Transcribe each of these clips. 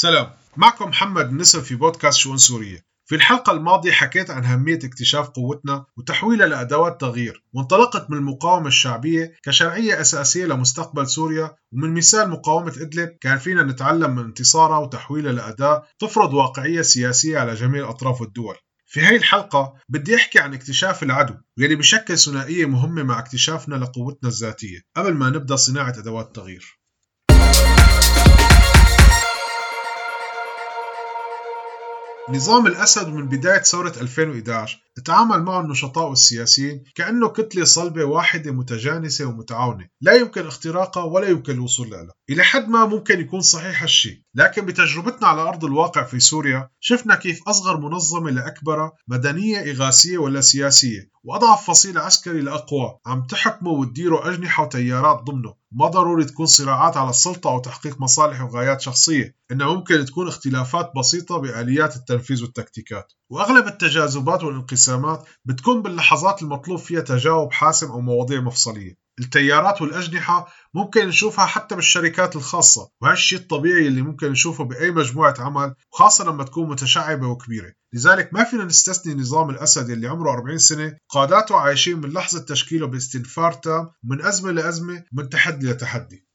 سلام. معكم محمد النسر في بودكاست شؤون سورية. في الحلقة الماضية حكيت عن أهمية اكتشاف قوتنا وتحويلها لأدوات تغيير وانطلقت من المقاومة الشعبية كشرعية أساسية لمستقبل سوريا ومن مثال مقاومة إدلب كان فينا نتعلم من انتصارها وتحويلها لأداة تفرض واقعية سياسية على جميع الأطراف والدول في هاي الحلقة بدي أحكي عن اكتشاف العدو واللي بشكل ثنائية مهمة مع اكتشافنا لقوتنا الذاتية قبل ما نبدأ صناعة أدوات التغيير. نظام الأسد من بداية ثورة 2011 تعامل معه النشطاء والسياسيين كأنه كتلة صلبة واحدة متجانسة ومتعاونة لا يمكن اختراقها ولا يمكن الوصول لها. إلى حد ما ممكن يكون صحيح هالشيء لكن بتجربتنا على أرض الواقع في سوريا شفنا كيف أصغر منظمة لأكبر مدنية إغاثية ولا سياسية وأضعف فصيل عسكري لأقوى عم تحكمه وتديروا أجنحة وتيارات ضمنه. ما ضروري تكون صراعات على السلطة أو تحقيق مصالح وغايات شخصية إنها ممكن تكون اختلافات بسيطة بآليات التنفيذ والتكتيكات. وأغلب التجاذبات والانقسامات بتكون باللحظات المطلوب فيها تجاوب حاسم أو مواضيع مفصلية. التيارات والأجنحة ممكن نشوفها حتى بالشركات الخاصة وهالشيء الطبيعي اللي ممكن نشوفه بأي مجموعة عمل وخاصة لما تكون متشعبة وكبيرة. لذلك ما فينا نستثني نظام الأسد اللي عمره 40 سنة قاداته عايشين من لحظة تشكيله باستنفار تام من أزمة لأزمة من تحدي لتحدي.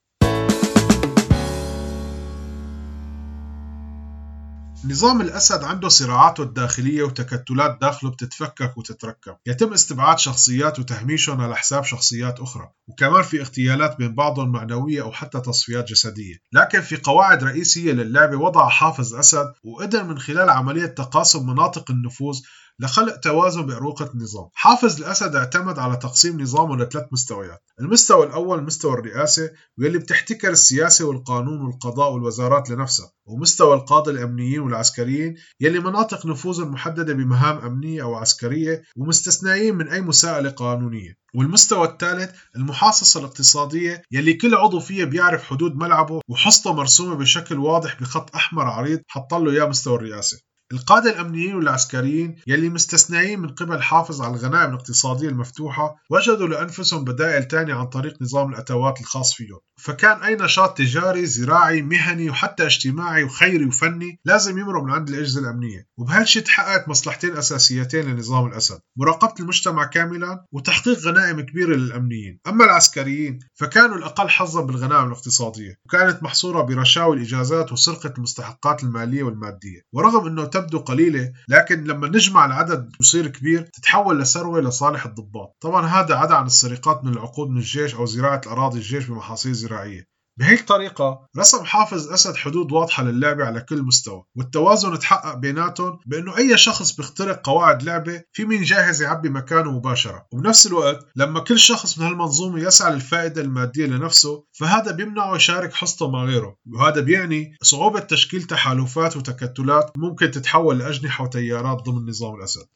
نظام الأسد عنده صراعاته الداخلية وتكتلات داخله بتتفكك وتتركب. يتم استبعاد شخصيات وتهميشهم على حساب شخصيات أخرى وكمان في اغتيالات بين بعضهم معنوية أو حتى تصفيات جسدية. لكن في قواعد رئيسية للعبة وضع حافظ أسد وقدر من خلال عملية تقاسم مناطق النفوذ لخلق توازن بأروقة النظام. حافظ الأسد اعتمد على تقسيم نظامه لثلاث مستويات. المستوى الأول مستوى الرئاسة واللي بتحتكر السياسة والقانون والقضاء والوزارات لنفسها. ومستوى القادة الأمنيين والعسكريين يلي مناطق نفوذهم محددة بمهام أمنية أو عسكرية ومستثنيين من أي مساءلة قانونية. والمستوى الثالث المحاصصة الاقتصادية يلي كل عضو فيها بيعرف حدود ملعبه وحصته مرسومة بشكل واضح بخط أحمر عريض حط له إياه مستوى الرئاسة. القادة الأمنيين والعسكريين يلي مستثنيين من قبل حافظ على الغنائم الاقتصادية المفتوحة وجدوا لأنفسهم بدائل تانية عن طريق نظام الأتوات الخاص فيهم. فكان أي نشاط تجاري زراعي مهني وحتى اجتماعي وخيري وفني لازم يمرق من عند الأجهزة الأمنية. وبهالشي تحققت مصلحتين أساسيتين لنظام الأسد مراقبة المجتمع كاملا وتحقيق غنائم كبيرة للأمنيين. أما العسكريين فكانوا الأقل حظا بالغنائم الاقتصادية وكانت محصورة برشاوي الإجازات وسرقة المستحقات المالية والمادية. ورغم أنه تبدو قليلة لكن لما نجمع العدد يصير كبير تتحول لثروة لصالح الضباط. طبعا هذا عدا عن السرقات من العقود من الجيش أو زراعة أراضي الجيش بمحاصيل زراعية. بهيك طريقة رسم حافظ أسد حدود واضحة للعبة على كل مستوى والتوازن تحقق بيناتهم بأنه أي شخص بيخترق قواعد لعبة في مين جاهز يعبي مكانه مباشرة. وبنفس الوقت لما كل شخص من هالمنظومة يسعى للفائدة المادية لنفسه فهذا بيمنعه يشارك حصته مع غيره. وهذا بيعني صعوبة تشكيل تحالفات وتكتلات ممكن تتحول لأجنحة وتيارات ضمن نظام الأسد.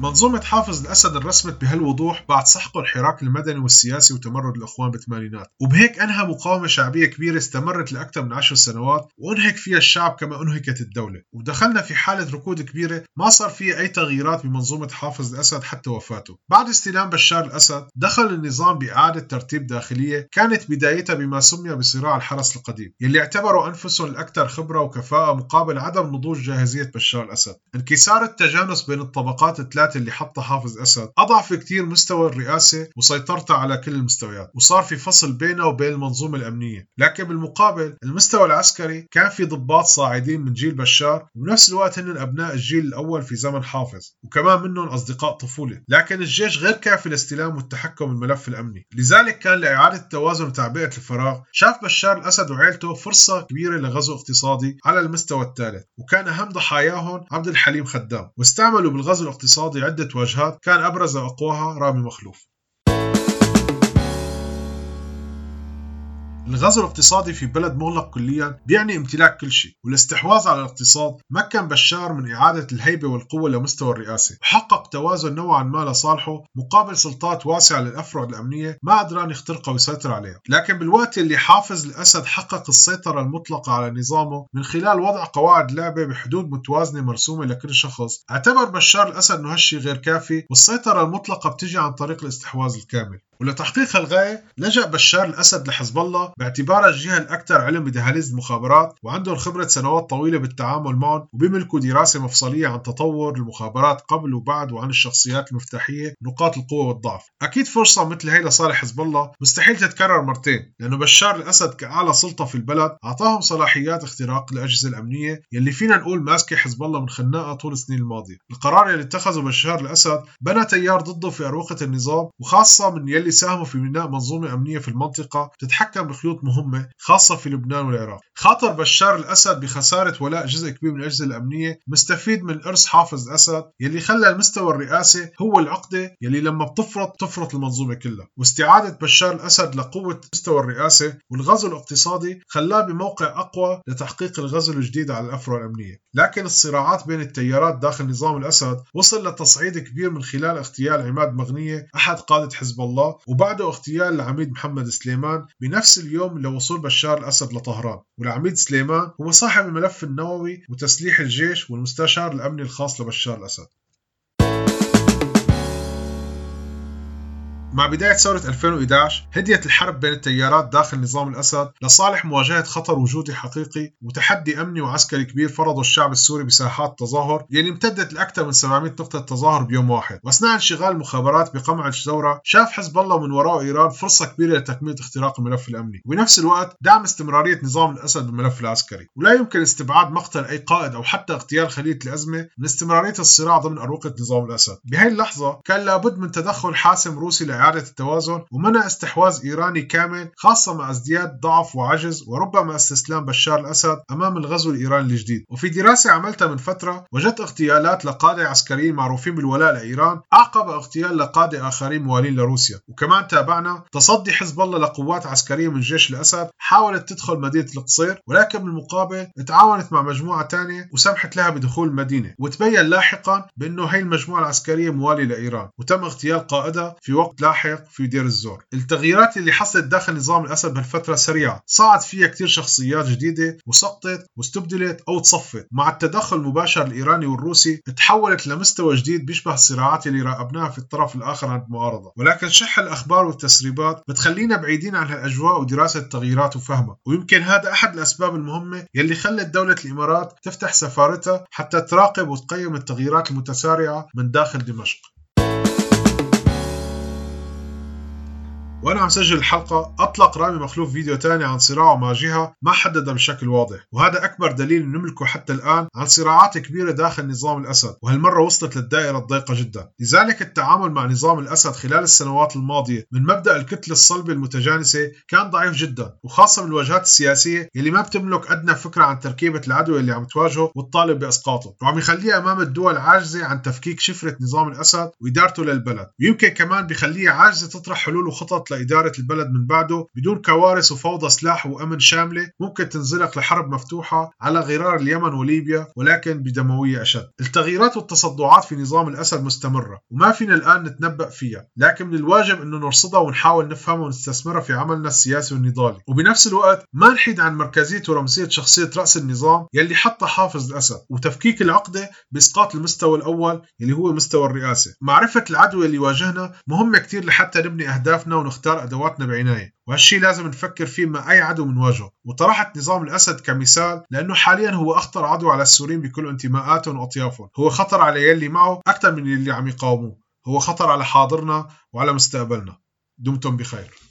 منظومة حافظ الأسد انرسمت بهالوضوح بعد سحقه الحراك المدني والسياسي وتمرد الإخوان بالثمانينات. وبهيك أنهى مقاومة شعبية كبيرة استمرت لأكثر من عشر سنوات وأنهك فيها الشعب كما أنهكت الدولة. ودخلنا في حالة ركود كبيرة ما صار فيها أي تغييرات بمنظومة حافظ الأسد حتى وفاته. بعد استلام بشار الأسد دخل النظام بإعادة ترتيب داخلية كانت بدايتها بما سمي بصراع الحرس القديم يلي اعتبروا أنفسهم الأكثر خبرة وكفاءة مقابل عدم نضوج جاهزية بشار الأسد. انكسار التجانس بين الطبقات الثلاث الثلاثة اللي حطها حافظ أسد. أضعف كتير مستوى الرئاسة وسيطرتها على كل المستويات وصار في فصل بينه وبين المنظومة الأمنية. لكن بالمقابل المستوى العسكري كان في ضباط صاعدين من جيل بشار وبنفس الوقت هن أبناء الجيل الأول في زمن حافظ وكمان منهم أصدقاء طفولة. لكن الجيش غير كافي لاستلام والتحكم بالملف الأمني. لذلك كان لإعادة التوازن وتعبئة الفراغ شاف بشار الأسد وعيلته فرصة كبيرة لغزو اقتصادي على المستوى الثالث وكان أهم ضحاياهم عبد الحليم خدام واستعملوا بالغزو الاقتصادي عدة واجهات كان أبرز وأقواها رامي مخلوف. الغزو الاقتصادي في بلد مغلق كليا بيعني امتلاك كل شيء والاستحواذ على الاقتصاد مكن بشار من إعادة الهيبة والقوة لمستوى الرئاسة. وحقق توازن نوعا ما لصالحه مقابل سلطات واسعة للأفرع الأمنية ما قدران يخترقها ويسيطر عليها. لكن بالوقت اللي حافظ الأسد حقق السيطرة المطلقة على نظامه من خلال وضع قواعد لعبة بحدود متوازنة مرسومة لكل شخص اعتبر بشار الأسد أنه هالشي غير كافي والسيطرة المطلقة بتجي عن طريق الاستحواذ الكامل. ولتحقيق هالغاية لجأ بشار الأسد لحزب الله باعتبارها الجهة الأكثر علم بدهاليز المخابرات وعندهم خبرة سنوات طويلة بالتعامل معهم وبيملكوا دراسة مفصلية عن تطور المخابرات قبل وبعد وعن الشخصيات المفتاحية نقاط القوة والضعف. أكيد فرصة مثل هي لصالح حزب الله مستحيل تتكرر مرتين لأنه بشار الأسد كأعلى سلطة في البلد أعطاهم صلاحيات اختراق الأجهزة الأمنية يلي فينا نقول ماسكة حزب الله من خناقة طول السنين الماضية. القرار يلي اتخذه بشار الأسد بنى تيار ضده في أروقة النظام وخاصة من يلي ساهموا في بناء منظومة أمنية في المنطقة تتحكم مهمة خاصة في لبنان والعراق. خاطر بشار الأسد بخسارة ولاء جزء كبير من الأجهزة الأمنية مستفيد من إرث حافظ الأسد يلي خلى المستوى الرئاسي هو العقدة يلي لما بتفرط تفرط المنظومة كلها. واستعادة بشار الأسد لقوة مستوى الرئاسة والغزو الاقتصادي خلاه بموقع أقوى لتحقيق الغزو الجديد على الأفرع الأمنية. لكن الصراعات بين التيارات داخل نظام الأسد وصل لتصعيد كبير من خلال اغتيال عماد مغنية أحد قادة حزب الله وبعده اغتيال العميد محمد سليمان بنفس اليوم لوصول بشار الأسد لطهران والعميد سليمان هو صاحب الملف النووي وتسليح الجيش والمستشار الأمني الخاص لبشار الأسد. مع بداية ثورة 2011 هديت الحرب بين التيارات داخل نظام الأسد لصالح مواجهة خطر وجودي حقيقي وتحدي أمني وعسكري كبير فرضه الشعب السوري بساحات تظاهر يلي امتدت لأكثر من 700 نقطة تظاهر بيوم واحد. وأثناء انشغال المخابرات بقمع الثورة شاف حزب الله من وراء إيران فرصة كبيرة لتكملة اختراق الملف الأمني. وبنفس الوقت دعم استمرارية نظام الأسد بالملف العسكري. ولا يمكن استبعاد مقتل أي قائد أو حتى اغتيال خلية الأزمة من استمرارية الصراع ضمن أروقة نظام الأسد. بهي اللحظة كان لابد من تدخل حاسم روسي لإعادة التوازن ومنع استحواذ إيراني كامل خاصة مع ازدياد ضعف وعجز وربما استسلام بشار الأسد أمام الغزو الإيراني الجديد. وفي دراسة عملتها من فترة وجدت اغتيالات لقادة عسكريين معروفين بالولاء لإيران أعقب اغتيال لقادة آخرين موالين لروسيا. وكمان تابعنا تصدي حزب الله لقوات عسكرية من جيش الأسد حاولت تدخل مدينة القصير ولكن بالمقابل تعاونت مع مجموعة ثانية وسمحت لها بدخول المدينة. وتبين لاحقا بأنه هي المجموعة العسكرية موالية لإيران. وتم اغتيال قائدها في وقت لاحق في دير الزور. التغييرات اللي حصلت داخل نظام الأسد بهالفترة سريعة صعد فيها كتير شخصيات جديدة وسقطت واستبدلت أو تصفت مع التدخل المباشر الإيراني والروسي تحولت لمستوى جديد بيشبه الصراعات اللي راقبناها في الطرف الآخر عند المعارضة. ولكن شح الأخبار والتسريبات بتخلينا بعيدين عن هالأجواء ودراسة التغييرات وفهمها. ويمكن هذا أحد الأسباب المهمة يلي خلت دولة الإمارات تفتح سفارتها حتى تراقب وتقيم التغييرات المتسارعة من داخل دمشق. وأنا عم سجل الحلقة أطلق رامي مخلوف فيديو تاني عن صراعه مع جهة ما حددها بشكل واضح وهذا أكبر دليل نملكه حتى الآن عن صراعات كبيرة داخل نظام الأسد وهالمرة وصلت للدائرة الضيقة جدا. لذلك التعامل مع نظام الأسد خلال السنوات الماضية من مبدأ الكتله الصلبه المتجانسة كان ضعيف جدا وخاصة من الواجهات السياسية اللي ما بتملك أدنى فكرة عن تركيبة العدو اللي عم تواجهه وتطالب بأسقاطه. وعم يخليها أمام الدول عاجزة عن تفكيك شفرة نظام الأسد وإدارته للبلد. ويمكن كمان بيخليها عاجزة تطرح حلول وخطط لإدارة البلد من بعده بدون كوارث وفوضى سلاح وأمن شاملة ممكن تنزلق لحرب مفتوحة على غرار اليمن وليبيا ولكن بدموية أشد. التغييرات والتصدعات في نظام الأسد مستمرة وما فينا الآن نتنبأ فيها. لكن من الواجب أنه نرصدها ونحاول نفهمها ونستثمرها في عملنا السياسي والنضالي. وبنفس الوقت ما نحيد عن مركزية ورمزية شخصية رأس النظام يلي حطها حافظ الأسد وتفكيك العقدة بإسقاط المستوى الأول يلي هو مستوى الرئاسة. معرفة العدو اللي واجهنا مهمة كتير لحتى نبني أهدافنا ونختار نختار أدواتنا بعناية وهالشي لازم نفكر فيه مع أي عدو بنواجهه وطرحت نظام الأسد كمثال لأنه حاليا هو أخطر عدو على السوريين بكل انتماءاتهم وأطيافهم. هو خطر على يلي معه أكثر من اللي عم يقاوموه. هو خطر على حاضرنا وعلى مستقبلنا. دمتم بخير.